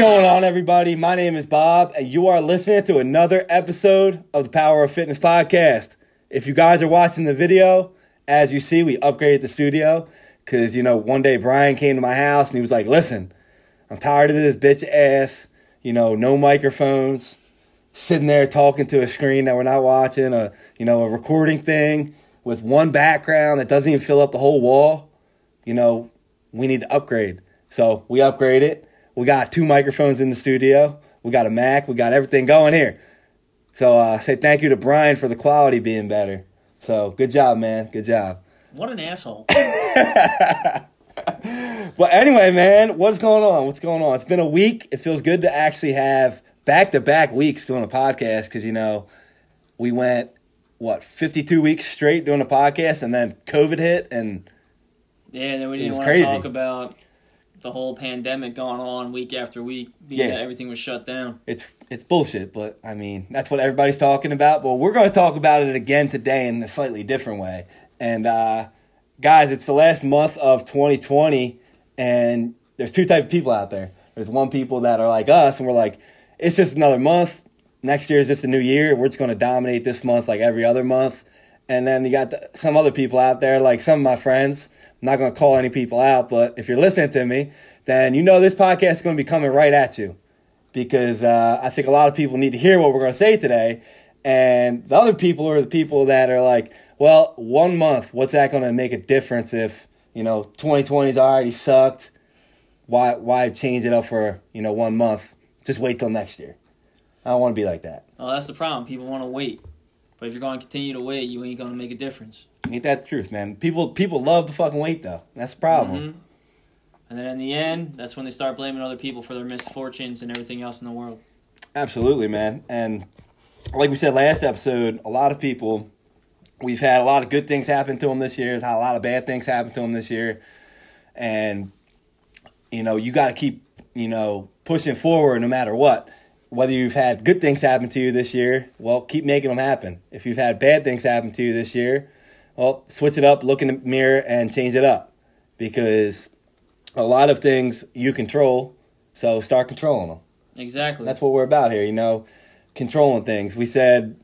Going on, everybody? My name is Bob, and you are listening to another episode of the Power of Fitness podcast. If you guys are watching the video, as you see, we upgraded the studio because, you know, one day Brian came to my house and he was like, listen, I'm tired of this bitch ass, you know, no microphones, sitting there talking to a screen that we're not watching, a, you know, a recording thing with one background that doesn't even fill up the whole wall. You know, we need to upgrade. So we upgraded. We got two microphones in the studio. We got a Mac. We got everything going here. So uh, say thank you to Brian for the quality being better. So good job, man. Good job. What an asshole. But anyway, man, what's going on? What's going on? It's been a week. It feels good to actually have back to back weeks doing a podcast because, you know, we went, what, 52 weeks straight doing a podcast and then COVID hit and Yeah, and then we didn't want crazy. to talk about the whole pandemic going on week after week, Yeah. everything was shut down. it's it's bullshit, but I mean that's what everybody's talking about. But we're going to talk about it again today in a slightly different way. And uh, guys, it's the last month of 2020, and there's two type of people out there. There's one people that are like us, and we're like, it's just another month. Next year is just a new year. We're just going to dominate this month like every other month. And then you got the, some other people out there, like some of my friends. I'm not going to call any people out, but if you're listening to me, then you know this podcast is going to be coming right at you because uh, I think a lot of people need to hear what we're going to say today. And the other people are the people that are like, well, one month, what's that going to make a difference if, you know, 2020's already sucked? Why, why change it up for, you know, one month? Just wait till next year. I don't want to be like that. Well, that's the problem. People want to wait. But if you're going to continue to wait, you ain't going to make a difference. Ain't that the truth, man? People people love to fucking wait though. That's the problem. Mhm. And then in the end, that's when they start blaming other people for their misfortunes and everything else in the world. Absolutely, man. And like we said last episode, a lot of people, we've had a lot of good things happen to them this year. A lot of bad things happen to them this year. And, you know, you got to keep, you know, pushing forward no matter what. Whether you've had good things happen to you this year, well, keep making them happen. If you've had bad things happen to you this year, well, switch it up, look in the mirror, and change it up. Because a lot of things you control, so start controlling them. Exactly. That's what we're about here, you know, controlling things. We said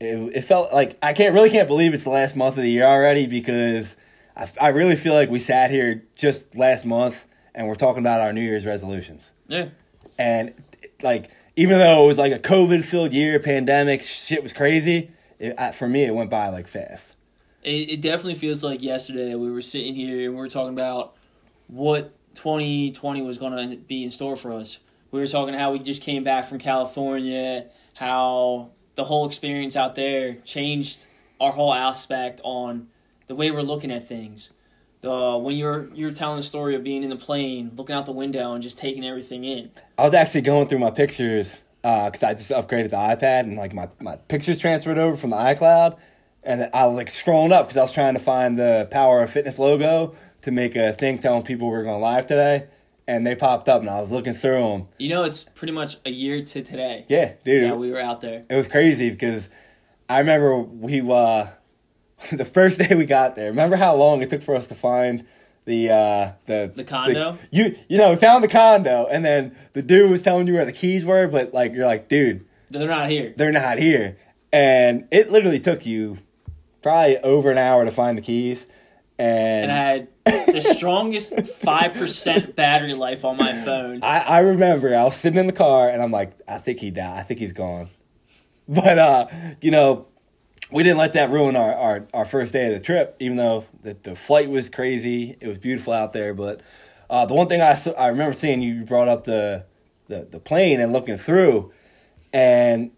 it, it felt like I can't really can't believe it's the last month of the year already because I, I really feel like we sat here just last month and we're talking about our New Year's resolutions. yeah. And like even though it was like a COVID filled year, pandemic, shit was crazy. It, for me, it went by like fast. It, it definitely feels like yesterday we were sitting here and we were talking about what 2020 was going to be in store for us. We were talking how we just came back from California, how the whole experience out there changed our whole aspect on the way we're looking at things. When you're you're telling the story of being in the plane, looking out the window and just taking everything in. I was actually going through my pictures because I just upgraded the iPad and like my, my pictures transferred over from the iCloud. And I was like scrolling up because I was trying to find the Power of Fitness logo to make a thing telling people we are going live today. And they popped up and I was looking through them. You know, it's pretty much a year to today. Yeah, dude. Yeah, we were out there. it was crazy because I remember we uh the first day we got there. Remember how long it took for us to find the uh the The condo? you you know we found the condo and then the dude was telling you where the keys were, but like you're like, dude, They're not here. they're not here, and it literally took you probably over an hour to find the keys, and, and I had the strongest five percent battery life on my phone. I, I remember I was sitting in the car and I'm like, I think he died. I think he's gone. But uh, you know, we didn't let that ruin our, our, our first day of the trip, even though the, the flight was crazy. It was beautiful out there. But uh, the one thing I, I remember seeing you brought up the, the, the plane and looking through, and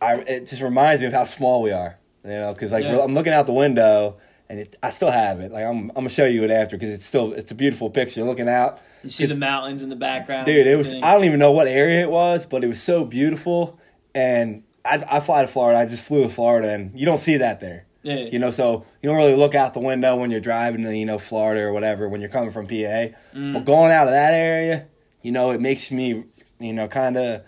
I it just reminds me of how small we are. You know, because like Yeah. I'm looking out the window and it, I still have it. Like I'm I'm gonna show you it after because it's still it's a beautiful picture. Looking out, You see the mountains in the background. dude it was i don't even know what area it was but it was so beautiful and i, I fly to florida i just flew to florida and you don't see that there yeah. you know so you don't really look out the window when you're driving to you know florida or whatever when you're coming from pa Mm. but going out of that area you know it makes me you know kind of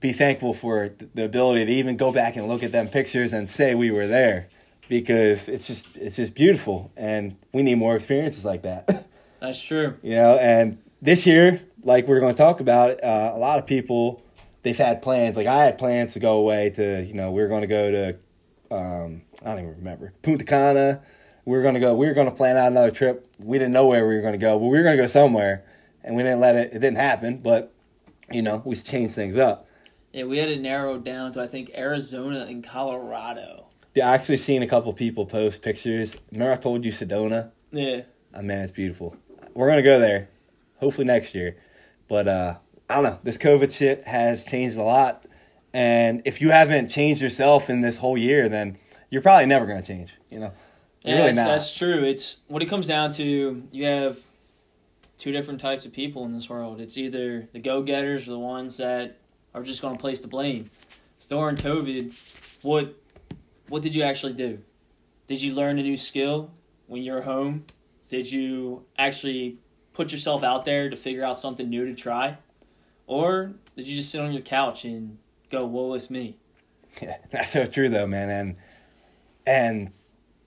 be thankful for the ability to even go back and look at them pictures and say we were there because it's just it's just beautiful and we need more experiences like that That's true. you know and this year like we're going to talk about, uh, a lot of people they've had plans. Like I had plans to go away to, you know, we were going to go to, um, I don't even remember Punta Cana. We were going to go. We were going to plan out another trip. We didn't know where we were going to go, but we were going to go somewhere, and we didn't let it. It didn't happen, but you know, we changed things up. Yeah, we had it narrowed down to I think Arizona and Colorado. Yeah, I actually seen a couple people post pictures. Remember I told you Sedona? Yeah. Oh, man, it's beautiful. We're gonna go there, hopefully next year. But uh, I don't know. This COVID shit has changed a lot, and if you haven't changed yourself in this whole year, then you're probably never gonna change. You know, Yeah, really that's, not. that's true. It's what it comes down to. You have two different types of people in this world. It's either the go-getters or the ones that are just going to place the blame. So during COVID, what what did you actually do? Did you learn a new skill when you were home? Did you actually put yourself out there to figure out something new to try, or did you just sit on your couch and go, "Woe is me"? Yeah, that's so true though, man. And and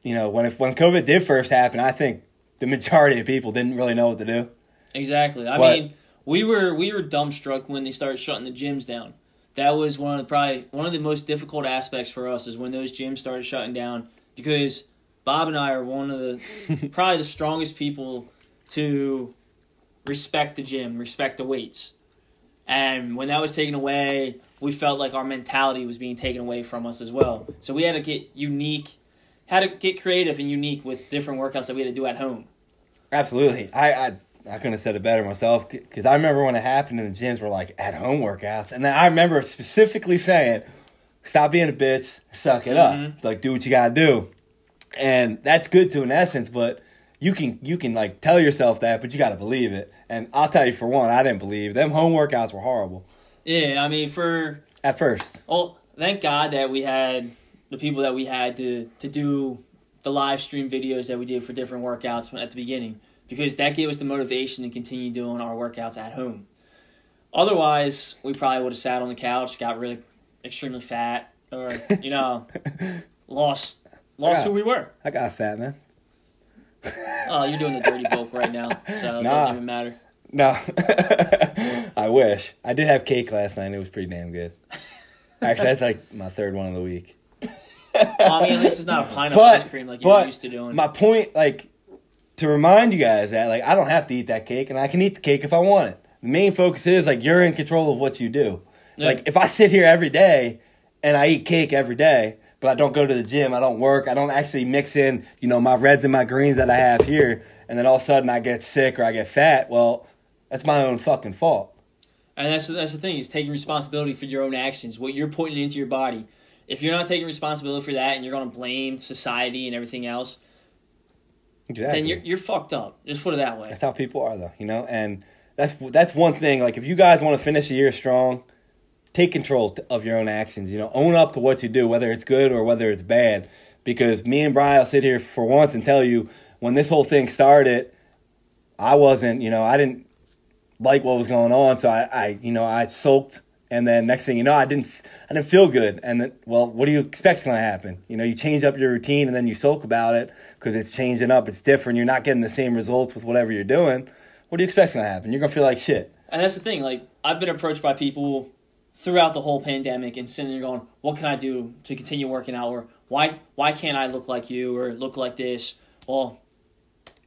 you know when if when COVID did first happen, I think the majority of people didn't really know what to do. Exactly. I But- mean, we were we were dumbstruck when they started shutting the gyms down. That was one of the probably one of the most difficult aspects for us is when those gyms started shutting down because Bob and I are one of the probably the strongest people to respect the gym, respect the weights. And when that was taken away, we felt like our mentality was being taken away from us as well. So we had to get unique, had to get creative and unique with different workouts that we had to do at home. Absolutely. I I, I couldn't have said it better myself because I remember when it happened and the gyms were like at home workouts, and then I remember specifically saying, "Stop being a bitch, suck it Mhm. up, like do what you gotta do," and that's good to an essence, but. You can you can like tell yourself that, but you got to believe it. And I'll tell you for one, I didn't believe them home workouts were horrible Yeah, I mean for at first. Well, thank God that we had the people that we had to to do the live stream videos that we did for different workouts at the beginning because that gave us the motivation to continue doing our workouts at home. Otherwise, we probably would have sat on the couch, got really extremely fat, or you know, lost lost Yeah. who we were. I got fat man. Oh, you're doing the dirty bulk right now, so it Nah. doesn't even matter. No, I wish. I did have cake last night. and It was pretty damn good. Actually, that's like my third one of the week. Well, I mean, at least it's not a pineapple But- ice cream like you're used to doing. My point, like, to remind you guys that, like, I don't have to eat that cake, and I can eat the cake if I want it. The main focus is like you're in control of what you do. Yeah. Like, if I sit here every day and I eat cake every day, but I don't go to the gym, I don't work, I don't actually mix in, you know, my reds and my greens that I have here, and then all of a sudden I get sick or I get fat. Well, that's my own fucking fault. And that's that's the thing is taking responsibility for your own actions, what you're putting into your body. If you're not taking responsibility for that, and you're going to blame society and everything else, Exactly. then you're you're fucked up. Just put it that way. That's how people are, though, you know. And that's that's one thing. Like, if you guys want to finish the year strong, take control of your own actions. You know, own up to what you do, whether it's good or whether it's bad. Because me and Brian will sit here for once and tell you when this whole thing started, I wasn't, you know, I didn't like what was going on, so I, I you know, I sulked. And then next thing you know, I didn't, I didn't feel good. And then, well, what do you expect's going to happen? You know, you change up your routine and then you sulk about it because it's changing up, it's different. You're not getting the same results with whatever you're doing. What do you expect's going to happen? You're going to feel like shit. And that's the thing. Like I've been approached by people throughout the whole pandemic and sitting there going, "What can I do to continue working out?" Or why why can't I look like you or look like this? Well,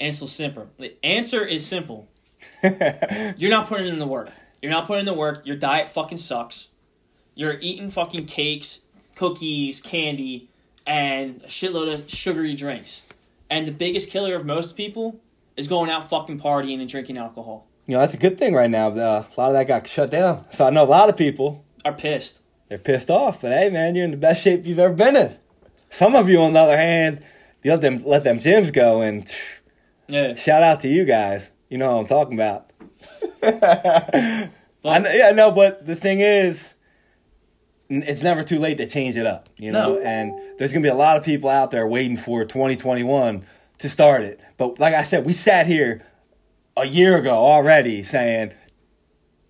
answer simple. The answer is simple. You're not putting in the work. You're not putting in the work. Your diet fucking sucks. You're eating fucking cakes, cookies, candy, and a shitload of sugary drinks. And the biggest killer of most people is going out fucking partying and drinking alcohol. You know, that's a good thing right now. Uh, a lot of that got shut down. So I know a lot of people, Are pissed. they're pissed off. But hey, man, you're in the best shape you've ever been in. Some of you, on the other hand, you let them, let them gyms go. And Yeah. shout out to you guys. You know what I'm talking about. I know, yeah, no, but the thing is, it's never too late to change it up, you know. No. And there's gonna be a lot of people out there waiting for 2021 to start it. But like I said, we sat here a year ago already saying,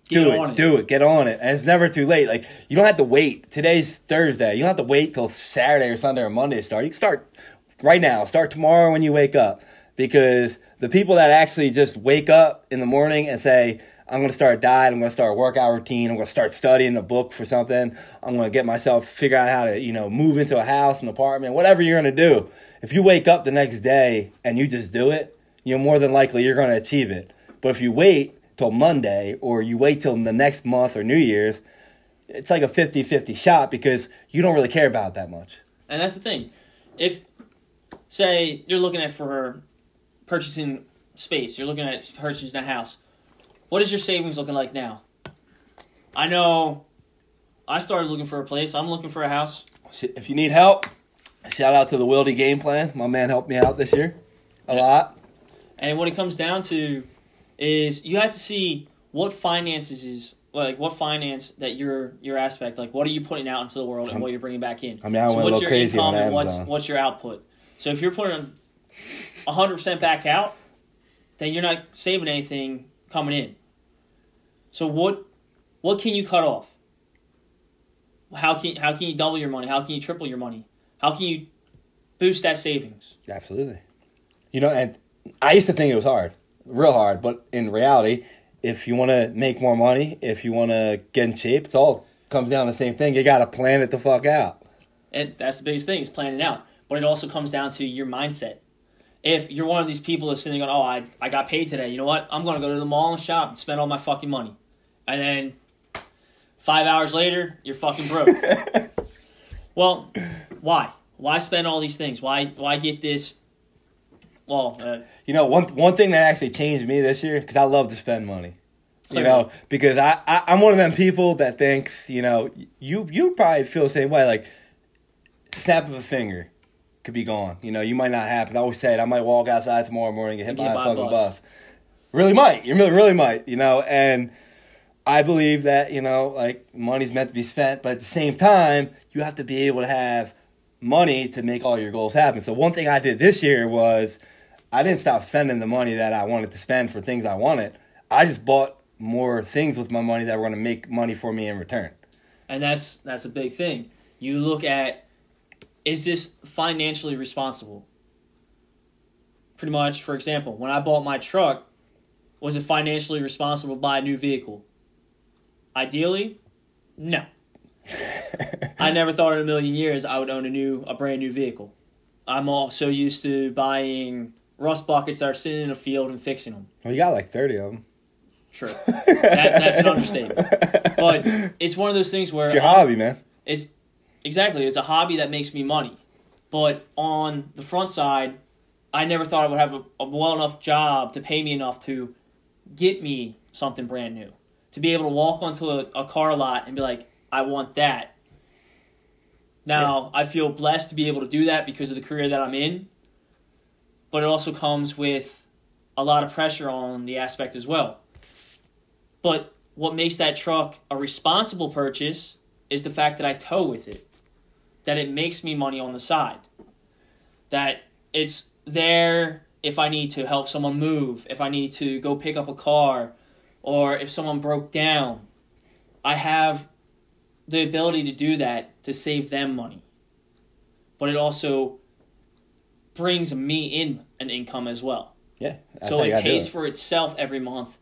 "Do it, it. do it, get on it," and it's never too late. Like you don't have to wait. Today's Thursday. You don't have to wait till Saturday or Sunday or Monday to start. You can start right now. Start tomorrow when you wake up because the people that actually just wake up in the morning and say, I'm going to start a diet. I'm going to start a workout routine. I'm going to start studying a book for something. I'm going to get myself figure out how to you know move into a house, an apartment, whatever you're going to do. If you wake up the next day and you just do it, you're more than likely you're going to achieve it. But if you wait till Monday or you wait till the next month or New Year's, it's like a 50-50 shot because you don't really care about it that much. And that's the thing. If say you're looking at for purchasing space, you're looking at purchasing a house. What is your savings looking like now? I know I started looking for a place. I'm looking for a house. If you need help, shout out to the Wildy Game Plan. My man helped me out this year a lot. And what it comes down to is you have to see what finances is like what finance that your your aspect like what are you putting out into the world and what you're bringing back in. I mean, I went a what's your crazy income and what's what's your output. So if you're putting hundred percent back out, then you're not saving anything coming in. So what what can you cut off? How can how can you double your money? How can you triple your money? How can you boost that savings? Absolutely. You know, and I used to think it was hard, real hard, but in reality, if you want to make more money, if you want to get in shape, it's all comes down to the same thing. You got to plan it the fuck out. And that's the biggest thing is planning out. But it also comes down to your mindset. If you're one of these people that's sitting going, oh, I, I got paid today. You know what? I'm going to go to the mall and shop and spend all my fucking money. And then five hours later, you're fucking broke. well, why? Why spend all these things? Why why get this? Well, uh, You know, one one thing that actually changed me this year because I love to spend money. You know, because I, I I'm one of them people that thinks you know you you probably feel the same way. Like snap of a finger could be gone. You know, you might not happen. I always say it. I might walk outside tomorrow morning and get hit Get by by a fucking bus. bus. Really might. You really, really might. You know, and I believe that you know, like money's meant to be spent, but at the same time, you have to be able to have money to make all your goals happen. So one thing I did this year was I didn't stop spending the money that I wanted to spend for things I wanted. I just bought more things with my money that were going to make money for me in return. and that's that's a big thing. You look at is this financially responsible? Pretty much, for example, when I bought my truck, was it financially responsible to buy a new vehicle? Ideally, no. I never thought in a million years I would own a new a brand new vehicle. I'm also used to buying rust buckets that are sitting in a field and fixing them. Well, you got like thirty of them. True. That, that's an understatement. But it's one of those things where It's your I'm- hobby, man. it's exactly it's a hobby that makes me money but on the front side i never thought i would have a, a well enough job to pay me enough to get me something brand new to be able to walk onto a, a car lot and be like i want that now i feel blessed to be able to do that because of the career that i'm in but it also comes with a lot of pressure on the aspect as well but what makes that truck a responsible purchase is the fact that I tow with it. That it makes me money on the side. That it's there if I need to help someone move, if I need to go pick up a car, or if someone broke down. I have the ability to do that to save them money. But it also brings me in an income as well Yeah. so it pays it. for itself every month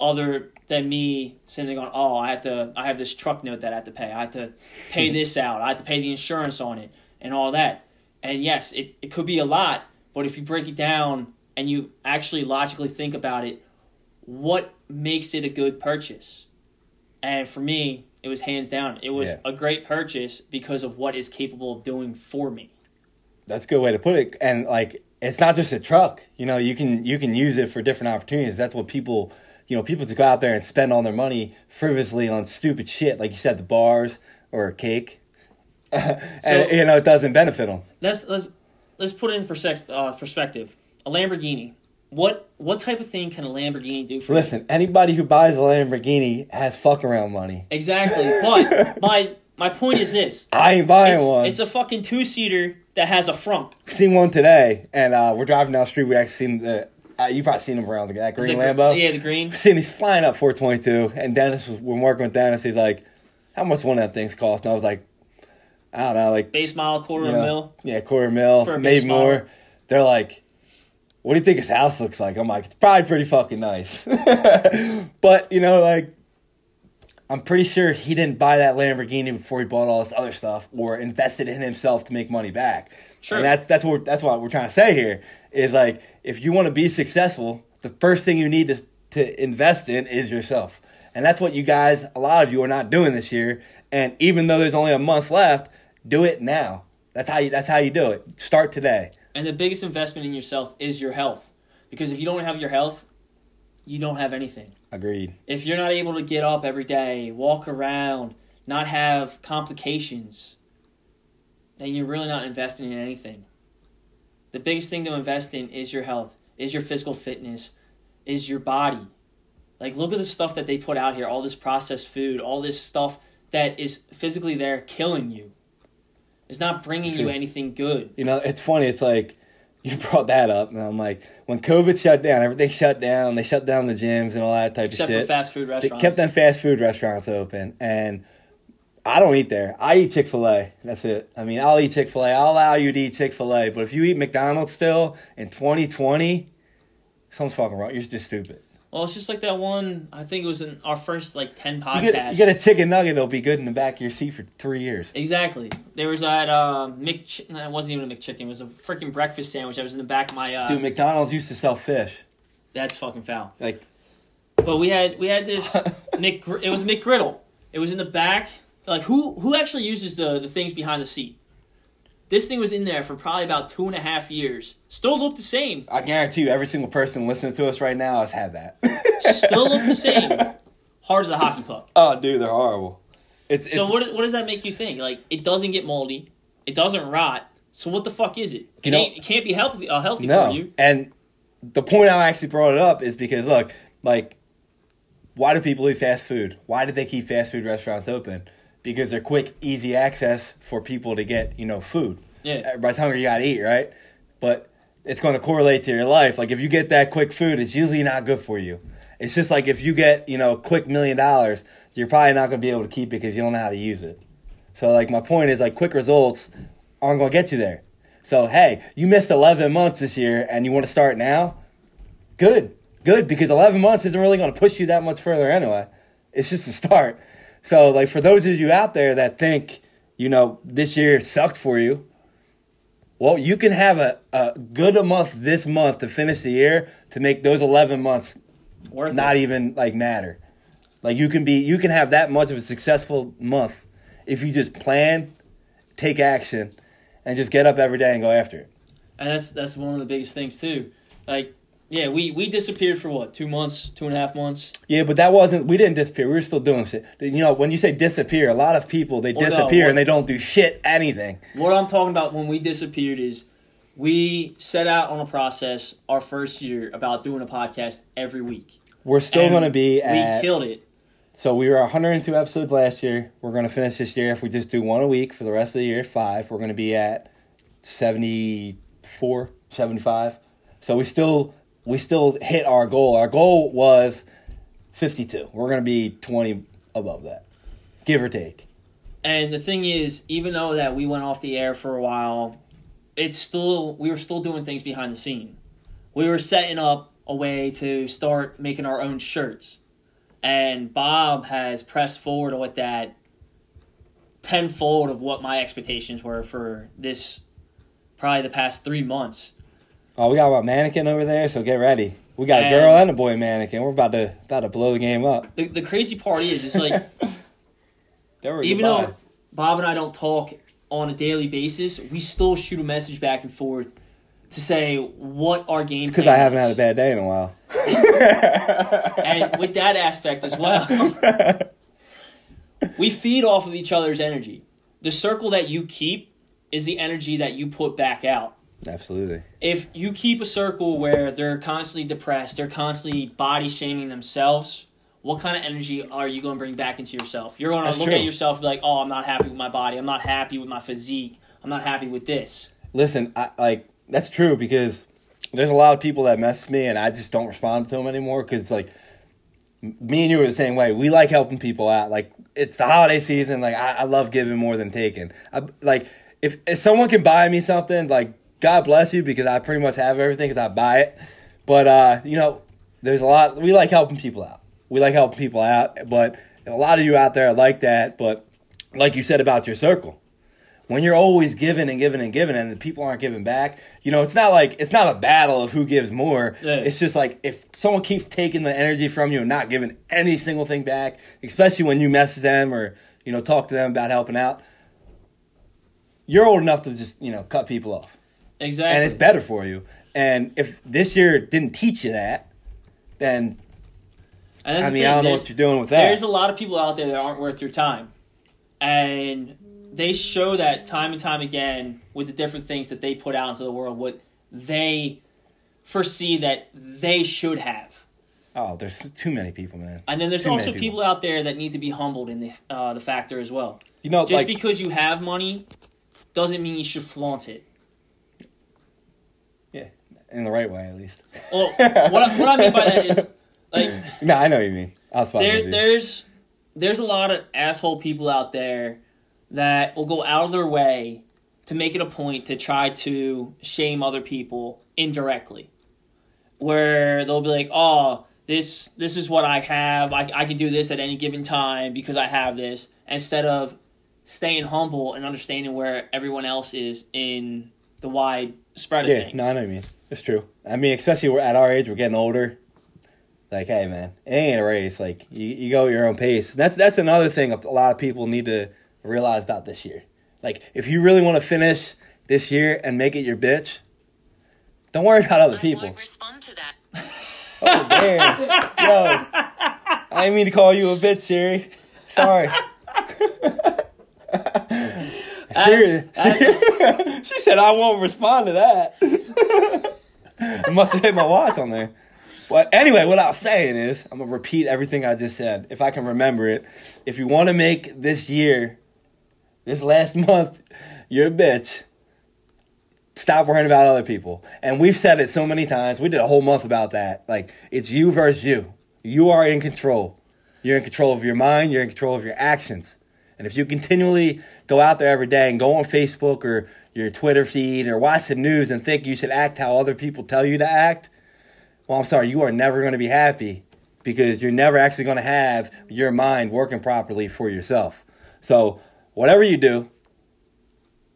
other than me sitting on oh i have to i have this truck note that i have to pay i have to pay this out i have to pay the insurance on it and all that and yes it, it could be a lot but if you break it down and you actually logically think about it what makes it a good purchase and for me it was hands down it was Yeah. a great purchase because of what it's capable of doing for me That's a good way to put it. And like, it's not just a truck. You know, you can you can use it for different opportunities. That's what people, you know, people to go out there and spend all their money frivolously on stupid shit, like you said, the bars or a cake, and So- you know it doesn't benefit them. let's let's let's put it in perspective. Uh, perspective. A Lamborghini. What what type of thing can a Lamborghini do for you? Listen, anybody who buys a Lamborghini has fuck around money. Exactly. But my my point is this: I ain't buying it's, one. it's a fucking two seater that has a front. seen one today, and uh, we're driving down the street. We actually seen the. Uh, you probably seen him around the that green gr- Lambo. Yeah, the green. Seen he's flying up 422, and Dennis was we're working with Dennis. He's like, "How much one of them things cost?" And I was like, "I don't know, like Base model, quarter you of a know, mil. yeah, quarter mil, For a maybe model. more." They're like, what do you think his house looks like? I'm like, it's probably pretty fucking nice. but, you know, like, I'm pretty sure he didn't buy that Lamborghini before he bought all this other stuff or invested in himself to make money back. Sure. And that's that's what that's what we're trying to say here is like if you want to be successful, the first thing you need to to invest in is yourself. And that's what you guys, a lot of you are not doing this year. And even though there's only a month left, do it now. That's how you that's how you do it. Start today. And the biggest investment in yourself is your health. Because if you don't have your health, you don't have anything. Agreed. If you're not able to get up every day, walk around, not have complications, then you're really not investing in anything. The biggest thing to invest in is your health, is your physical fitness, is your body. Like, look at the stuff that they put out here all this processed food, all this stuff that is physically there killing you. It's not bringing you anything good. You know, it's funny. It's like you brought that up, and I'm like, when COVID shut down, everything shut down. They shut down the gyms and all that type Except of for shit. fast food restaurants. they kept them fast food restaurants open, and I don't eat there. I eat Chick Fil A. That's it. I mean, I'll eat Chick Fil A. I'll allow you to eat Chick Fil A, but if you eat McDonald's still in 2020, something's fucking wrong. You're just stupid. Well, it's just like that one. I think it was in our first like ten You podcasts. get, you get a chicken nugget, it'll be good in the back of your seat for three years. exactly. There was that uh, Mc. No, it wasn't even a McChicken. It was a freaking breakfast sandwich. that was in the back of my. Uh, Dude, McDonald's used to sell fish. that's fucking foul. Like, But we had we had this Mc. It was McGriddle. It was in the back. Like who who actually uses the the things behind the seat? This thing was in there for probably about two and a half years. Still looked the same. I guarantee you, every single person listening to us right now has had that. Still looked the same. Hard as a hockey puck. Oh, dude, they're horrible. It's, So it's what what does that make you think? Like it doesn't get moldy, it doesn't rot. So what the fuck is it? You it, know- it can't be healthy uh, healthy no. for you. And the point I actually brought it up is because look, like, why do people eat fast food? Why did they keep fast food restaurants open? Because they're quick, easy access for people to get you know food. Yeah. Uh, Everybody's hungry, you gotta eat, right? But it's going to correlate to your life. Like if you get that quick food, it's usually not good for you. It's just like if you get you know quick million dollars, you're probably not going to be able to keep it because you don't know how to use it. So like my point is like quick results aren't going to get you there. So hey, you missed 11 months this year and you want to start now? Good, good because 11 months isn't really going to push you that much further anyway. It's just a start. So like for those of you out there that think you know this year sucked for you, well you can have a, a good a month this month to finish the year to make those 11 months Worth not it. even like matter. Like you can be you can have that much of a successful month if you just plan, take action, and just get up every day and go after it. And that's that's one of the biggest things too. Like yeah, we we disappeared for what two months, two and a half months. Yeah, but that wasn't we didn't disappear. We were still doing shit. You know, when you say disappear, a lot of people they Well, no, disappear what- and they don't do shit anything. What I'm talking about when we disappeared is we set out on a process our first year about doing a podcast every week. We're still going to be at we killed it. So we were 102 episodes last year. We're going to finish this year if we just do one a week for the rest of the year, five. We're going to be at 74, 75. So we still we still hit our goal. Our goal was 52. We're going to be 20 above that. Give or take. And the thing is, even though that we went off the air for a while, it's still we were still doing things behind the scene. We were setting up a way to start making our own shirts. And Bob has pressed forward with that tenfold of what my expectations were for this probably the past three months. Oh, we got a mannequin over there, so get ready. We got a girl and a boy mannequin. We're about to about to blow the game up. The, the crazy part is, it's like There we even go. though Bob and I don't talk on a daily basis, we still shoot a message back and forth to say what our game. because I haven't is. had a bad day in a while. and with that aspect as well, we feed off of each other's energy. The circle that you keep is the energy that you put back out. Absolutely. If you keep a circle where they're constantly depressed, they're constantly body shaming themselves, what kind of energy are you going to bring back into yourself? You're going That's to look true. at yourself and be like, oh, I'm not happy with my body. I'm not happy with my physique. I'm not happy with this. Listen, I, like that's true because there's a lot of people that mess with me, and I just don't respond to them anymore because like me and you are the same way. We like helping people out. Like it's the holiday season. Like I, I love giving more than taking. I, like if if someone can buy me something, like God bless you because I pretty much have everything because I buy it. But uh, you know, there's a lot. We like helping people out. We like helping people out, but a lot of you out there are like that. But like you said about your circle, when you're always giving and giving and giving and the people aren't giving back, you know, it's not like it's not a battle of who gives more. Yeah. It's just like if someone keeps taking the energy from you and not giving any single thing back, especially when you message them or, you know, talk to them about helping out, you're old enough to just, you know, cut people off. Exactly. And it's better for you. And if this year didn't teach you that, then I mean, thing, I don't know there's- what you're doing with that. There's a lot of people out there that aren't worth your time. And they show that time and time again with the different things that they put out into the world, what they foresee that they should have. oh, there's too many people, man. And then there's Too also people. people. out there that need to be humbled in the uh, the factor as well. You know, Just like because you have money doesn't mean you should flaunt it. In the right way at least. Well, what I, what I mean by that is like No, I know what you mean. I was there, there's there's a lot of asshole people out there that will go out of their way to make it a point to try to shame other people indirectly where they'll be like oh this this is what i have i, I can do this at any given time because i have this instead of staying humble and understanding where everyone else is in the wide spread of Yeah, things no, I know what you mean. It's true. I mean, especially we're at our age, we're getting older. Like, hey, man, it ain't a race. Like, you, you go at your own pace. That's that's another thing a lot of people need to realize about this year. Like, if you really want to finish this year and make it your bitch, don't worry about other I people. won't respond to that. Oh, damn. Yo, I didn't mean to call you a bitch, Siri. Sorry. Siri, she said I won't respond to that. I must have hit my watch on there. But anyway, what I was saying is, I'm gonna repeat everything I just said, if I can remember it. If you want to make this year, this last month, your bitch, stop worrying about other people. And we've said it so many times. We did a whole month about that. Like it's you versus you. You are in control. You're in control of your mind. You're in control of your actions. And if you continually go out there every day and go on Facebook or your Twitter feed or watch the news and think you should act how other people tell you to act, well, I'm sorry, you are never going to be happy because you're never actually going to have your mind working properly for yourself. So, whatever you do,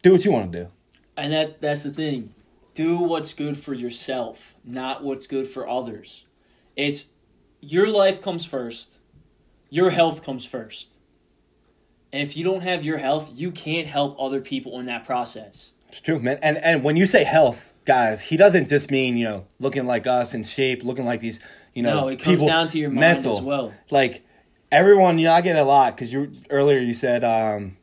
do what you want to do. And that that's the thing. Do what's good for yourself, not what's good for others. It's your life comes first. Your health comes first. And if you don't have your health, you can't help other people in that process. It's true, man. And and when you say health, guys, he doesn't just mean you know looking like us in shape, looking like these you know No, it comes people down to your mind mental. as well. Like everyone, you know, I get a lot because you earlier you said um,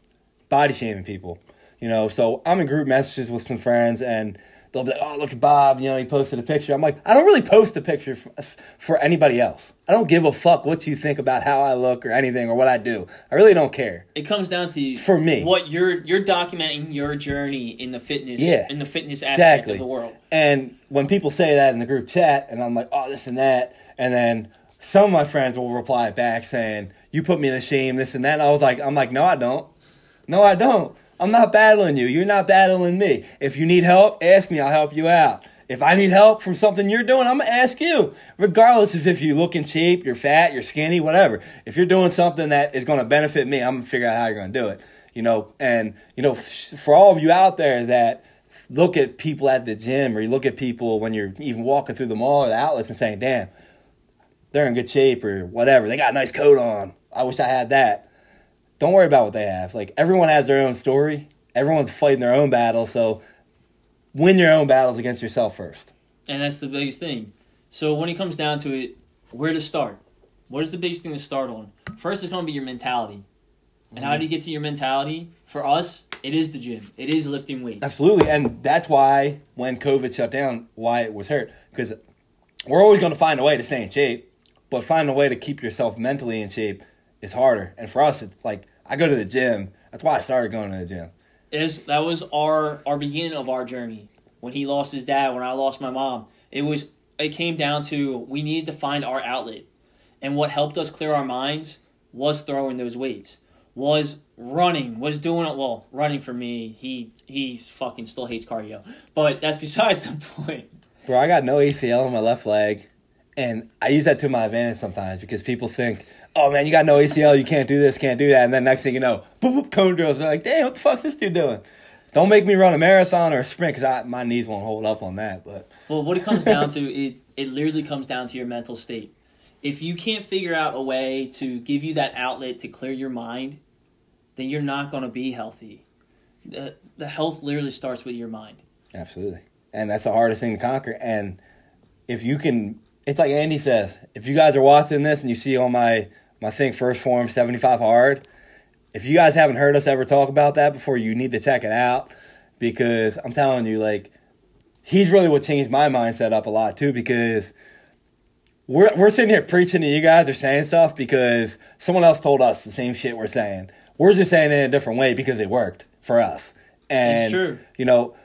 body shaming people. You know, so I'm in group messages with some friends and. They'll be like, "Oh, look at Bob! You know, he posted a picture." I'm like, "I don't really post a picture f- for anybody else. I don't give a fuck what you think about how I look or anything or what I do. I really don't care." It comes down to For me. what you're you're documenting your journey in the fitness Yeah. in the fitness aspect Exactly. of the world. And when people say that in the group chat, and I'm like, oh, this and that, and then some of my friends will reply back saying, you put me to shame, this and that. And I was like, I'm like, no, I don't. No, I don't. I'm not battling you. You're not battling me. If you need help, ask me. I'll help you out. If I need help from something you're doing, I'm gonna ask you, regardless of if you look in shape, you're fat, you're skinny, whatever. If you're doing something that is gonna benefit me, I'm gonna figure out how you're gonna do it. You know, and you know, for all of you out there that look at people at the gym or you look at people when you're even walking through the mall or the outlets and saying, "Damn, they're in good shape" or whatever. They got a nice coat on. I wish I had that. Don't worry about what they have. Like everyone has their own story. Everyone's fighting their own battle. So win your own battles against yourself first. And that's the biggest thing. So when it comes down to it, where to start? What is the biggest thing to start on? First, it's going to be your mentality. And how do you get to your mentality? For us, it is the gym. It is lifting weights. Absolutely, and that's why when COVID shut down, why it was hurt because we're always going to find a way to stay in shape, but find a way to keep yourself mentally in shape is harder. And for us, it's like I go to the gym. That's why I started going to the gym. is that was our our beginning of our journey. When he lost his dad, when I lost my mom, it was it came down to we needed to find our outlet. And what helped us clear our minds was throwing those weights. was running, was doing it well. Running for me, he he fucking still hates cardio, but that's besides the point. Bro, I got no ACL on my left leg, and I use that to my advantage sometimes because people think, "Oh man, you got no ACL, you can't do this, can't do that," and then next thing you know, boop, boop, cone drills. They're like, "Damn, what the fuck's this dude doing?" Don't make me run a marathon or a sprint because my knees won't hold up on that. But well, what it comes down to, it it literally comes down to your mental state. If you can't figure out a way to give you that outlet to clear your mind, then you're not going to be healthy. The the health literally starts with your mind. Absolutely, and that's the hardest thing to conquer. And if you can, it's like Andy says. If you guys are watching this and you see on my my thing, 1st Phorm seventy five hard if you guys haven't heard us ever talk about that before, you need to check it out because I'm telling you, like, he's really what changed my mindset up a lot too because we're, we're sitting here preaching to you guys or saying stuff because someone else told us the same shit we're saying. We're just saying it in a different way because it worked for us. And, it's true. you know,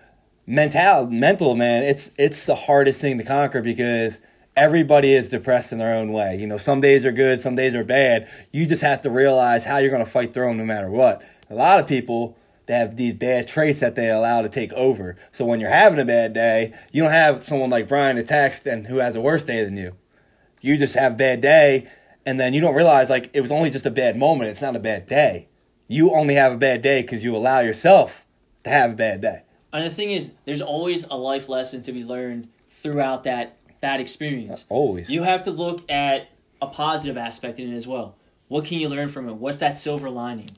mental, mental, man, it's, it's the hardest thing to conquer because everybody is depressed in their own way. You know, some days are good, some days are bad. You just have to realize how you're going to fight through them no matter what. A lot of people they have these bad traits that they allow to take over. So when you're having a bad day, you don't have someone like Brian text and who has a worse day than you. You just have a bad day, and then you don't realize like it was only just a bad moment. It's not a bad day. You only have a bad day because you allow yourself to have a bad day. And the thing is, there's always a life lesson to be learned throughout that bad experience. Always. You have to look at a positive aspect in it as well. What can you learn from it? What's that silver lining?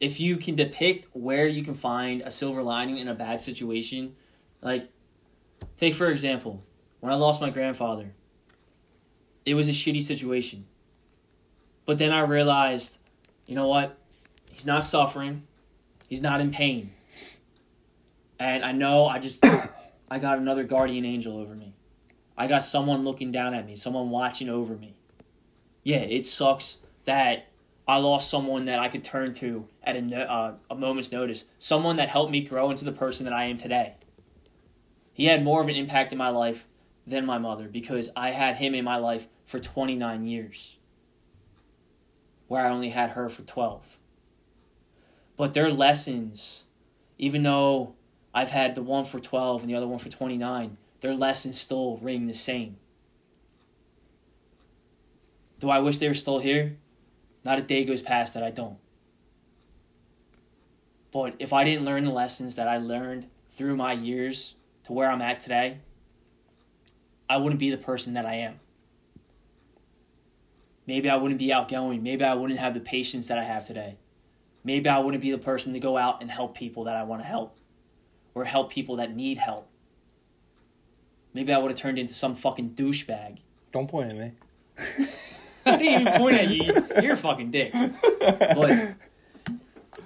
If you can depict where you can find a silver lining in a bad situation, like take for example, when I lost my grandfather, it was a shitty situation. But then I realized, you know what? He's not suffering. He's not in pain. And I know I just I got another guardian angel over me. I got someone looking down at me, someone watching over me. Yeah, it sucks that I lost someone that I could turn to at a, uh, a moment's notice, someone that helped me grow into the person that I am today. He had more of an impact in my life than my mother because I had him in my life for 29 years, where I only had her for 12. But their lessons, even though I've had the one for 12 and the other one for 29, their lessons still ring the same. Do I wish they were still here? Not a day goes past that I don't. But if I didn't learn the lessons that I learned through my years to where I'm at today, I wouldn't be the person that I am. Maybe I wouldn't be outgoing. Maybe I wouldn't have the patience that I have today. Maybe I wouldn't be the person to go out and help people that I want to help or help people that need help. Maybe I would have turned into some fucking douchebag. Don't point at me. I didn't even point at you. You're a fucking dick. But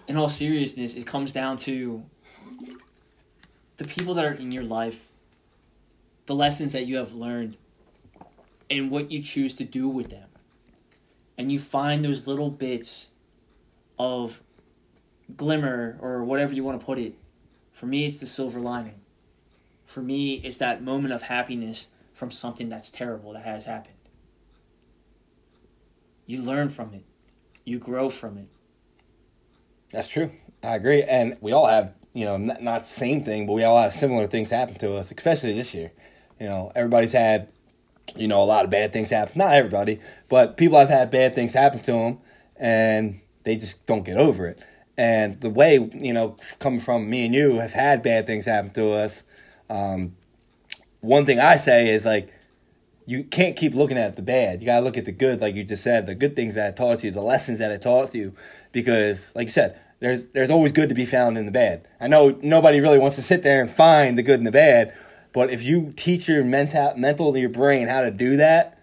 in all seriousness, it comes down to the people that are in your life, the lessons that you have learned, and what you choose to do with them. And you find those little bits of glimmer or whatever you want to put it. For me, it's the silver lining for me is that moment of happiness from something that's terrible that has happened. You learn from it. You grow from it. That's true. I agree. And we all have, you know, not, not the same thing, but we all have similar things happen to us, especially this year. You know, everybody's had, you know, a lot of bad things happen. Not everybody, but people have had bad things happen to them, and they just don't get over it. And the way, you know, coming from me and you have had bad things happen to us, um, one thing I say is like, you can't keep looking at the bad. You gotta look at the good, like you just said, the good things that it taught you, the lessons that it taught you, because, like you said, there's there's always good to be found in the bad. I know nobody really wants to sit there and find the good and the bad, but if you teach your mental mental your brain how to do that,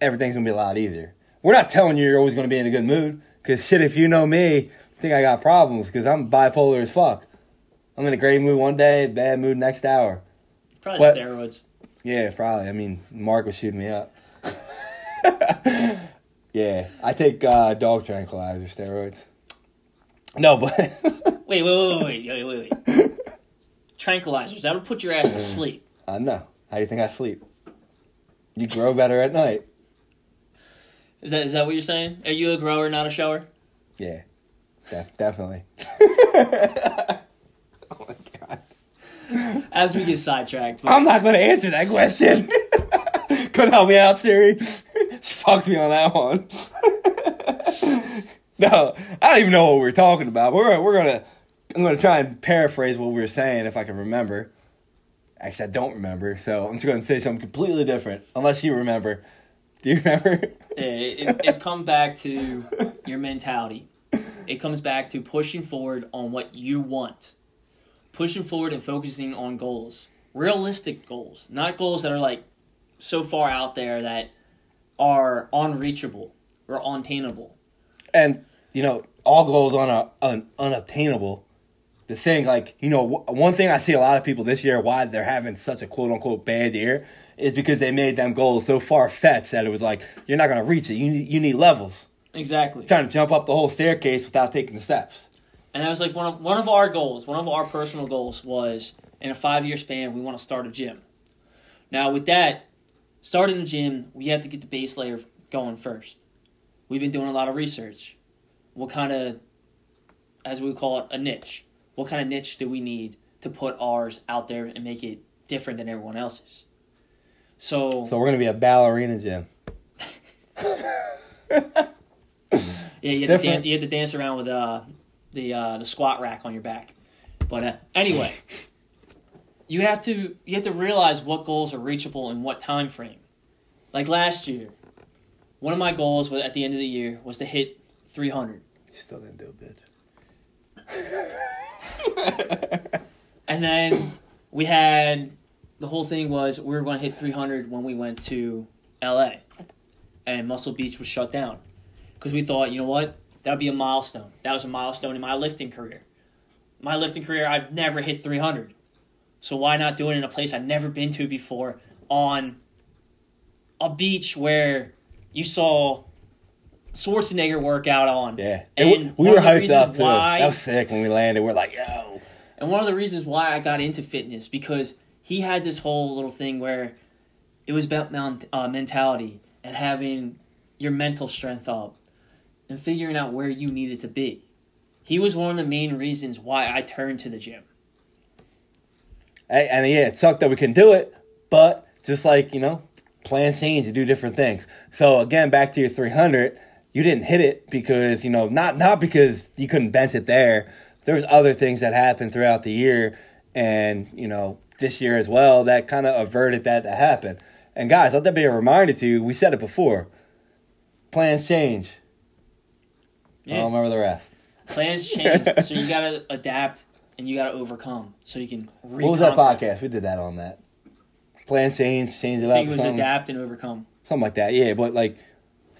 everything's gonna be a lot easier. We're not telling you you're always gonna be in a good mood, because shit, if you know me, I think I got problems, because I'm bipolar as fuck. I'm in a great mood one day, bad mood next hour. Probably what? steroids. Yeah, probably. I mean, Mark was shooting me up. yeah, I take uh, dog tranquilizer steroids. No, but wait, wait, wait, wait, wait, wait, wait. Tranquilizers that'll put your ass to sleep. I know. How do you think I sleep? You grow better at night. Is that is that what you're saying? Are you a grower, not a shower? Yeah. Def- definitely. As we get sidetracked, but I'm not going to answer that question. Couldn't help me out, Siri. she fucked me on that one. no, I don't even know what we're talking about. We're we're gonna I'm gonna try and paraphrase what we were saying if I can remember. Actually, I don't remember, so I'm just gonna say something completely different. Unless you remember. Do you remember? Yeah, it, it's come back to your mentality. It comes back to pushing forward on what you want. Pushing forward and focusing on goals. Realistic goals. Not goals that are like so far out there that are unreachable or unattainable. and you know all goals on a un, unobtainable the thing like you know w- one thing i see a lot of people this year why they're having such a quote unquote bad year is because they made them goals so far fetched that it was like you're not going to reach it you you need levels Exactly. trying to jump up the whole staircase without taking the steps And that was like one of one of our goals. One of our personal goals was in a five year span we want to start a gym. Now with that, starting a gym, we have to get the base layer going first. We've been doing a lot of research. What kind of, as we call it, a niche? What kind of niche do we need to put ours out there and make it different than everyone else's? So, so we're going to be a ballerina gym Yeah, you have, dance, you have to dance around with uh, the uh, the squat rack on your back. But uh, anyway, you have to you have to realize what goals are reachable in what time frame. Like last year, one of my goals was at the end of the year was to hit 300, you still didn't do it and then we had the whole thing was we were going to hit 300 when we went to L.A. and Muscle Beach was shut down because we thought, you know what, that'd be a milestone. That was a milestone in my lifting career. My lifting career, I've never hit 300. So why not do it in a place I've never been to before on a beach where you saw Schwarzenegger work out on? yeah And It- we were hyped up too why- that was sick when we landed we're like yo And one of the reasons why I got into fitness because he had this whole little thing where it was about uh, mentality and having your mental strength up and figuring out where you needed to be. He was one of the main reasons why I turned to the gym. Hey, and yeah, it sucked that we couldn't do it, but just like, you know, plans change to do different things. So again, back to your 300, you didn't hit it because, you know, not not because you couldn't bench it there. There was other things that happened throughout the year and, you know, this year as well that kind of averted that to happen. And guys, let that be a reminder to you. We said it before. Plans change. I Yeah. don't remember the rest. Plans change, so you gotta adapt and you gotta overcome so you can. What was that podcast? We did that on that. Plans change, change it I up. think it was something. adapt and overcome. something like that. Yeah, but like,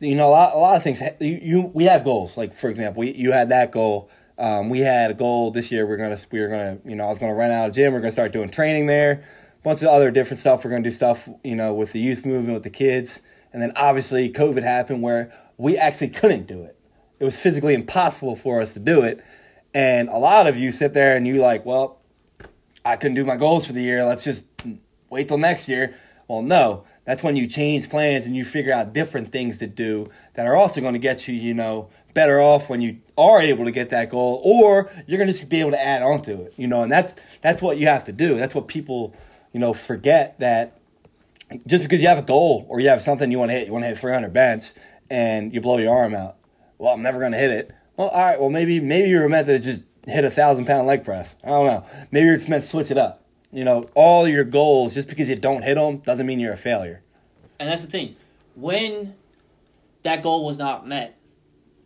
you know, a lot, a lot of things. You, you we have goals. Like for example, we, you had that goal. Um, we had a goal this year. We're gonna, we were gonna, you know, I was gonna rent out a gym. We're gonna start doing training there. bunch of other different stuff. We're gonna do stuff, you know, with the youth movement with the kids. And then obviously COVID happened where we actually couldn't do it. It was physically impossible for us to do it. And a lot of you sit there and you like, well, I couldn't do my goals for the year. Let's just wait till next year. Well, no. That's when you change plans and you figure out different things to do that are also going to get you, you know, better off when you are able to get that goal, or you're going to just be able to add on to it, you know. And that's that's what you have to do. That's what people, you know, forget that just because you have a goal or you have something you want to hit, you want to hit 300 bench, and you blow your arm out. Well, I'm never going to hit it. Well, all right. Well, maybe maybe you were meant to just hit a thousand pound leg press. I don't know. Maybe you're meant to switch it up. You know, all your goals just because you don't hit them doesn't mean you're a failure. And that's the thing. When that goal was not met,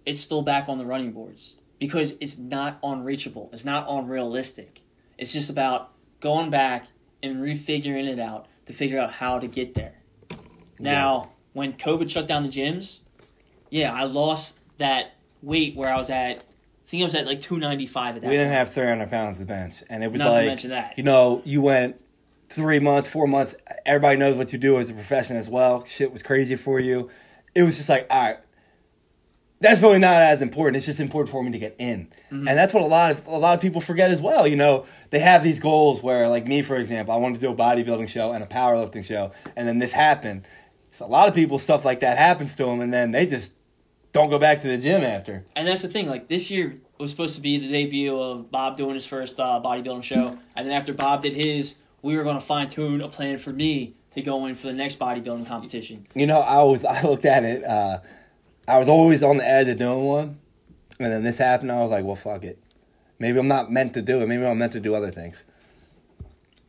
it's still back on the running boards because it's not unreachable. It's not unrealistic. It's just about going back and refiguring it out to figure out how to get there. Now, when COVID shut down the gyms, yeah, I lost that weight where I was at. I think I was at like 295 at that We didn't point. have 300 pounds to bench, and it was Not to like mention that. you know you went three months, four months. Everybody knows what you do as a profession as well. Shit was crazy for you. It was just like all right. That's really not as important. It's just important for me to get in, Mm-hmm. and that's what a lot of a lot of people forget as well. You know, they have these goals where, like me, for example, I wanted to do a bodybuilding show and a powerlifting show, and then this happened. So a lot of people, stuff like that happens to them, and then they just don't go back to the gym after. And that's the thing. Like this year was supposed to be the debut of Bob doing his first uh, bodybuilding show, and then after Bob did his, we were going to fine tune a plan for me to go in for the next bodybuilding competition. You know, I was I looked at it. Uh, I was always on the edge of doing one, and then this happened. I was like, well, fuck it. Maybe I'm not meant to do it. Maybe I'm meant to do other things.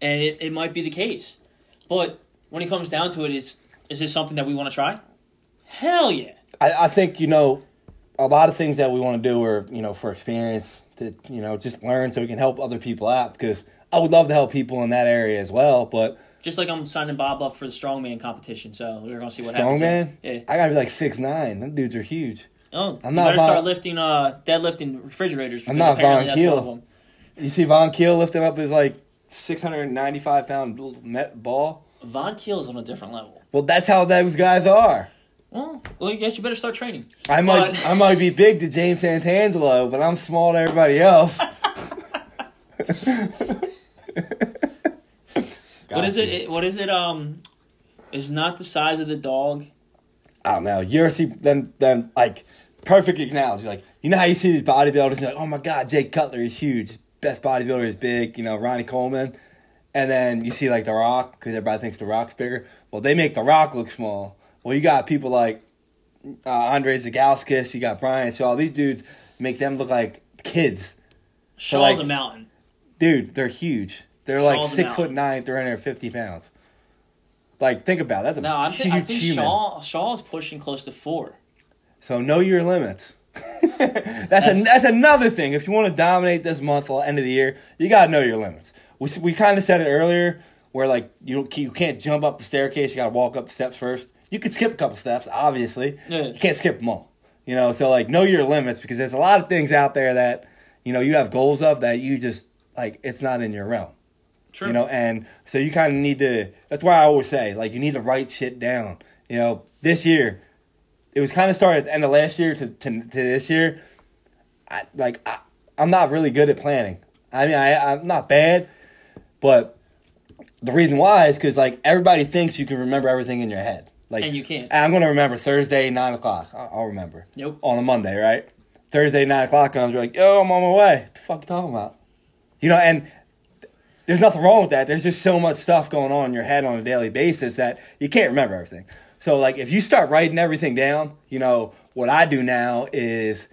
And it, it might be the case, but when it comes down to it, is is this something that we want to try? Hell yeah! I, I think you know a lot of things that we want to do are you know for experience to you know just learn so we can help other people out because I would love to help people in that area as well, but. Just like I'm signing Bob up for the strongman competition, so we're gonna see what Strongman? happens. there. Yeah. I gotta be like six nine. Them dudes are huge. Oh, I'm not better start lifting, uh, deadlifting refrigerators. I'm not Von Keel. one of them. You see Von Keel lifting up his like six hundred and ninety five pound met ball. Von Keel is on a different level. Well, that's how those guys are. Well, well, I guess you better start training. I might But- I might be big to James Santangelo, but I'm small to everybody else. What is it? it? What is it? Um, is not the size of the dog. I don't know. You ever see them? Them like perfect analogy. Like you know how you see these bodybuilders, and you're like, oh my god, Jay Cutler is huge. Best bodybuilder is big. You know, Ronnie Coleman. And then you see like The Rock because everybody thinks The Rock's bigger. Well, they make The Rock look small. Well, you got people like uh, Andre Zagauskas. You got Brian. So all these dudes make them look like kids. Shaw's like- a mountain. Dude, they're huge. They're like Shaw's a six foot nine, three hundred fifty pounds. Like, think about it. That's a No, I'm huge th- I think human. Shaw Shaw's pushing close to four. So know your limits. that's That's- a, that's another thing. If you want to dominate this month or end of the year, you gotta know your limits. We we kind of said it earlier, where like you don't, you can't jump up the staircase. You gotta walk up the steps first. You could skip a couple steps, obviously. Yeah. You can't skip them all. You know, so like know your limits because there's a lot of things out there that you know you have goals of that you just like it's not in your realm. True. You know, and so you kind of need to. That's why I always say, like, you need to write shit down. You know, this year, it was kind of started at the end of last year to, to, to this year. I, like, I, I'm not really good at planning. I mean, I, I'm not bad, but the reason why is because, like, everybody thinks you can remember everything in your head. Like, And you can't. I'm going to remember Thursday, 9 o'clock. I'll remember. Nope. On a Monday, right? Thursday, 9 o'clock comes, you're like, yo, I'm on my way. What the fuck you talking about? You know, and there's nothing wrong with that. There's just so much stuff going on in your head on a daily basis that you can't remember everything. So like if you start writing everything down, you know, what I do now is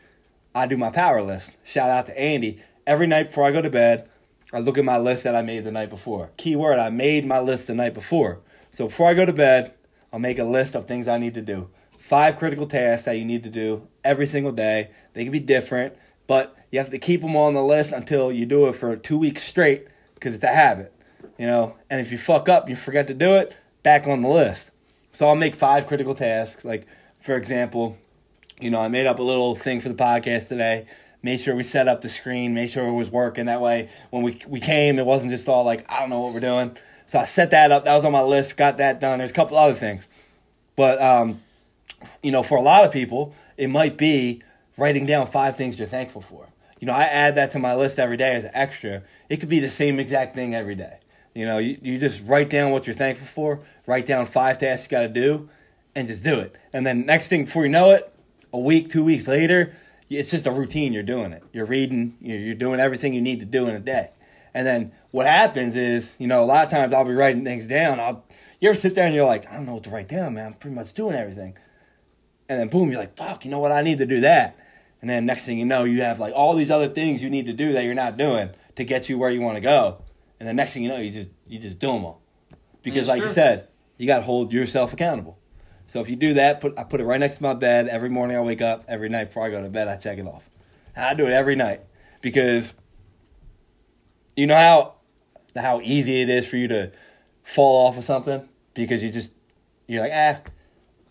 I do my power list. Shout out to Andy. Every night before I go to bed, I look at my list that I made the night before. Keyword, I made my list the night before. So before I go to bed, I'll make a list of things I need to do. Five critical tasks that you need to do every single day. They can be different, but you have to keep them on the list until you do it for two weeks straight because it's a habit, you know. And if you fuck up, you forget to do it, back on the list. So I'll make five critical tasks. Like for example, you know, I made up a little thing for the podcast today. Made sure we set up the screen, made sure it was working. That way, when we we came, it wasn't just all like I don't know what we're doing. So I set that up. That was on my list. Got that done. There's a couple other things, but um, you know, for a lot of people, it might be writing down five things you're thankful for. You know, I add that to my list every day as an extra. It could be the same exact thing every day. You know, you, you just write down what you're thankful for, write down five tasks you got to do, and just do it. And then next thing before you know it, a week, two weeks later, it's just a routine. You're doing it. You're reading. You're doing everything you need to do in a day. And then what happens is, you know, a lot of times I'll be writing things down. I'll, you ever sit there and you're like, I don't know what to write down, man. I'm pretty much doing everything. And then boom, you're like, fuck, you know what? I need to do that. And then next thing you know, you have like all these other things you need to do that you're not doing to get you where you want to go. And then next thing you know, you just you just do them all. Because That's like true. you said, you got to hold yourself accountable. So if you do that, put I put it right next to my bed every morning. I wake up every night before I go to bed. I check it off. And I do it every night because you know how how easy it is for you to fall off of something because you just you're like ah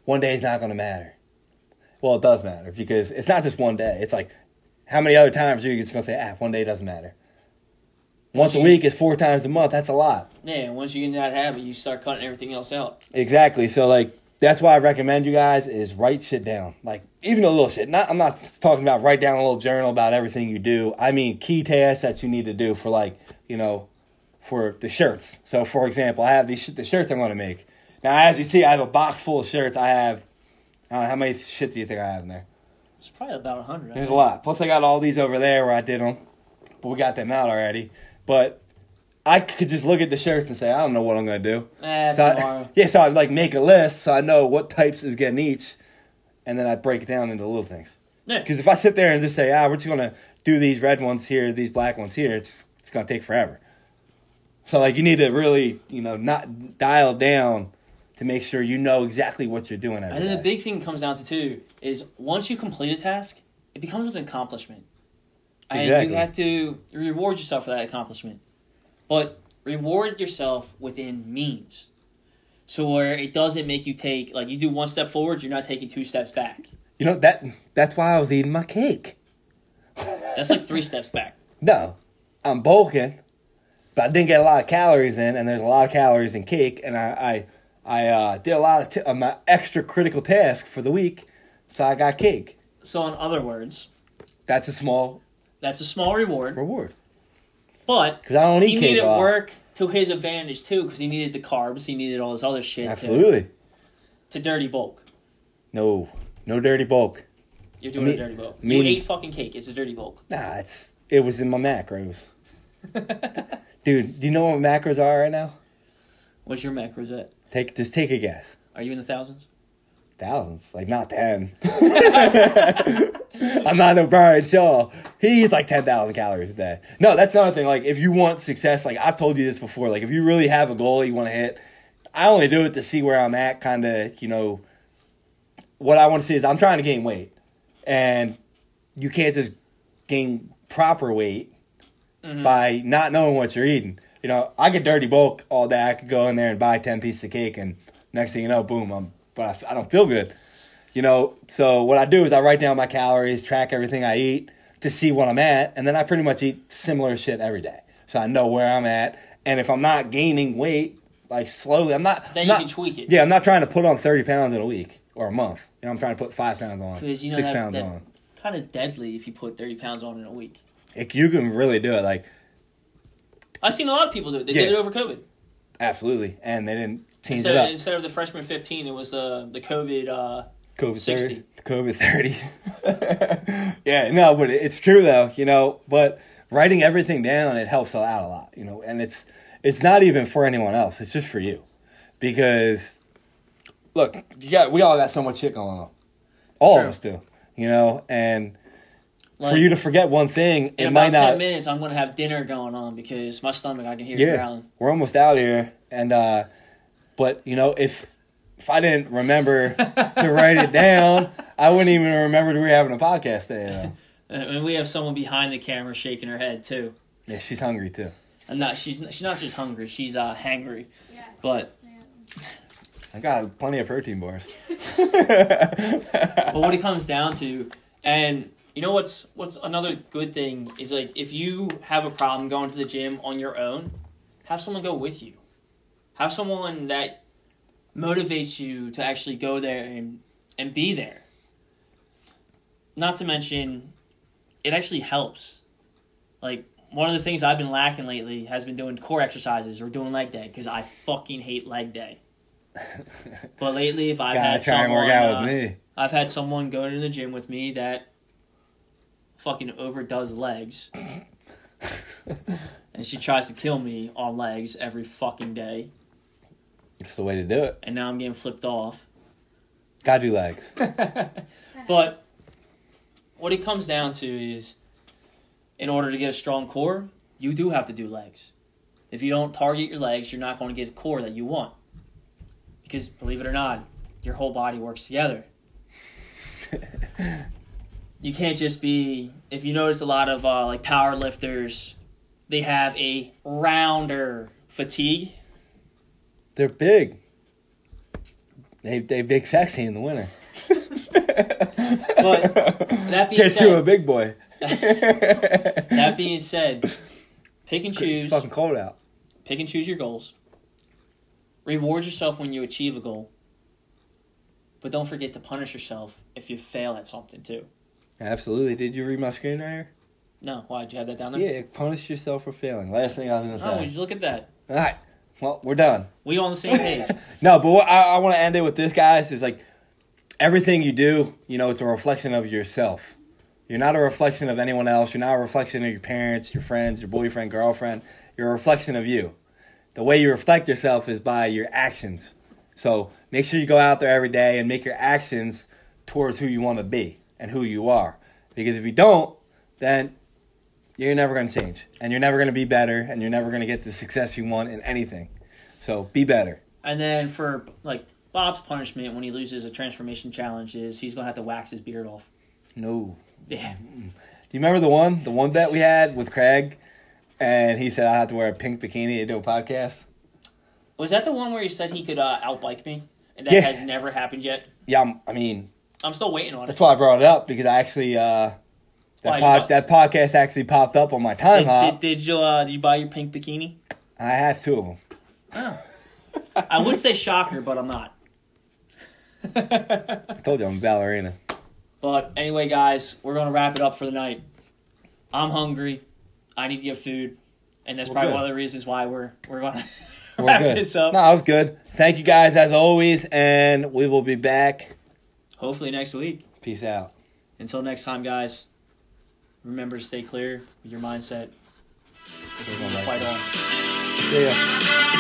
one day is not going to matter. Well, it does matter because it's not just one day. It's like how many other times are you just going to say ah one day doesn't matter. Once a week is four times a month. That's a lot. Yeah, once you get in that habit, you start cutting everything else out. Exactly. So like that's why I recommend you guys is write shit down. Like even a little shit. Not I'm not talking about write down a little journal about everything you do. I mean key tasks that you need to do for like, you know, for the shirts. So for example, I have these sh- the shirts I'm to make. Now as you see, I have a box full of shirts. I have I don't know, how many shit do you think I have in there? It's probably about hundred. There's a lot. Plus, I got all these over there where I did them, but we got them out already. But I could just look at the shirts and say, I don't know what I'm gonna do. Eh, So I- yeah, so I like make a list so I know what types is getting each, and then I break it down into little things. Yeah. Because if I sit there and just say, ah, we're just gonna do these red ones here, these black ones here, it's it's gonna take forever. So like you need to really, you know, not dial down to make sure you know exactly what you're doing every I think the big thing comes down to too is once you complete a task, it becomes an accomplishment, and you have to reward yourself for that accomplishment. But reward yourself within means, so where it doesn't make you take like you do one step forward, you're not taking two steps back. You know that that's why I was eating my cake. That's like three steps back. No, I'm bulking, but I didn't get a lot of calories in, and there's a lot of calories in cake, and I I, I uh, did a lot of, t- of my extra critical task for the week, so I got cake. So in other words, That's a small that's a small reward, reward but because I don't he eat made it lot. work to his advantage too because he needed the carbs, he needed all this other shit to, Absolutely, to dirty bulk. no, no dirty bulk. You're doing Me- a dirty bulk. me- you ate fucking cake. It's a dirty bulk. Nah, it's it was in my macros, dude. Do you know what macros are right now? What's your macros at? Take just take a guess. Are you in the thousands? Thousands, like not ten. I'm not no Brian Shaw. He eats like ten thousand calories a day. No, that's another thing. Like if you want success, like I've told you this before. Like if you really have a goal you want to hit, I only do it to see where I'm at. Kind of, you know, what I want to see is I'm trying to gain weight, and you can't just gain proper weight mm-hmm. by not knowing what you're eating. You know, I get dirty bulk all day. I could go in there and buy ten pieces of cake, and next thing you know, boom, I'm but I don't feel good. You know, so what I do is I write down my calories, track everything I eat to see what I'm at, and then I pretty much eat similar shit every day, so I know where I'm at. And if I'm not gaining weight, like slowly, I'm not. Then not- you can tweak it. Yeah, I'm not trying to put on thirty pounds in a week or a month. You know, I'm trying to put five pounds on, Because you know six that, pounds that on. kind of deadly if you put 30 pounds on in a week. It, you can really do it, like I've seen a lot of people do it. They Yeah. did it over COVID. absolutely, and they didn't change Instead it of, up. instead of the freshman 15, it was the the COVID. Uh, COVID 60. 30. COVID 30. yeah, no, but it's true though, you know, but writing everything down it helps out a lot, you know, and it's it's not even for anyone else. It's just for you. Because look, you got we all got so much shit going on. All True. of us do, you know, and like, for you to forget one thing, in it might 10 not minutes, I'm going to have dinner going on because my stomach, I can hear it yeah, growling. we're almost out here, and uh, but you know if if I didn't remember to write it down, I wouldn't even remember we were having a podcast today. And we have someone behind the camera shaking her head too. Yeah, she's hungry too. And not she's she's not just hungry, she's uh hangry. Yes. But I got plenty of protein bars. but what it comes down to, and you know what's what's another good thing is like if you have a problem going to the gym on your own, have someone go with you. Have someone that motivates you to actually go there and and be there. Not to mention, it actually helps. Like one of the things I've been lacking lately has been doing core exercises or doing leg day because I fucking hate leg day. But lately, if I've Gotta had someone, work out uh, with me. I've had someone go to the gym with me that fucking overdoes legs. and she tries to kill me on legs every fucking day. It's the way to do it. And now I'm getting flipped off. Gotta do legs. But what it comes down to is in order to get a strong core, you do have to do legs. If you don't target your legs, you're not going to get a core that you want. Because believe it or not, your whole body works together. you can't just be if you notice a lot of uh, like power lifters they have a rounder fatigue They're big. They they big sexy in the winter. But that being Gets you a big boy. that being said pick and choose. It's fucking cold out. pick and choose your goals reward yourself when you achieve a goal but don't forget to punish yourself if you fail at something too Absolutely. Did you read my screen right no why did you have that down there Yeah, punish yourself for failing. Last thing I was gonna say. oh say. would you look at that All right. Well, we're done. we on the same page No, but what I, I want to end it with this, guys, is like, everything you do, you know, it's a reflection of yourself. You're not a reflection of anyone else. You're not a reflection of your parents, your friends, your boyfriend, girlfriend. You're a reflection of you. The way you reflect yourself is by your actions. So make sure you go out there every day and make your actions towards who you want to be and who you are. Because if you don't, then you're never going to change and you're never going to be better and you're never going to get the success you want in anything. So be better. And then for like Bob's punishment when he loses a transformation challenge is he's gonna have to wax his beard off. No. Yeah. Do you remember the one, the one bet we had with Craig? And he said I have to wear a pink bikini to do a podcast. Was that the one where he said he could uh, outbike me? And that Yeah. has never happened yet. Yeah, I'm, I mean, I'm still waiting on it. that's why I brought it up because I actually uh, that pod, that podcast actually popped up on my time Did, did, did you uh, did you buy your pink bikini? I have two of them. Oh. I would say shocker, but I'm not. I told you I'm a ballerina. But anyway, guys, we're gonna wrap it up for the night. I'm hungry. I need to get food, and that's We're probably good. one of the reasons why we're we're gonna We're wrap good. this up. No, I was good. Thank you guys as always, and we will be back. Hopefully next week. Peace out. Until next time, guys. Remember to stay clear with your mindset. Fight on. Ya.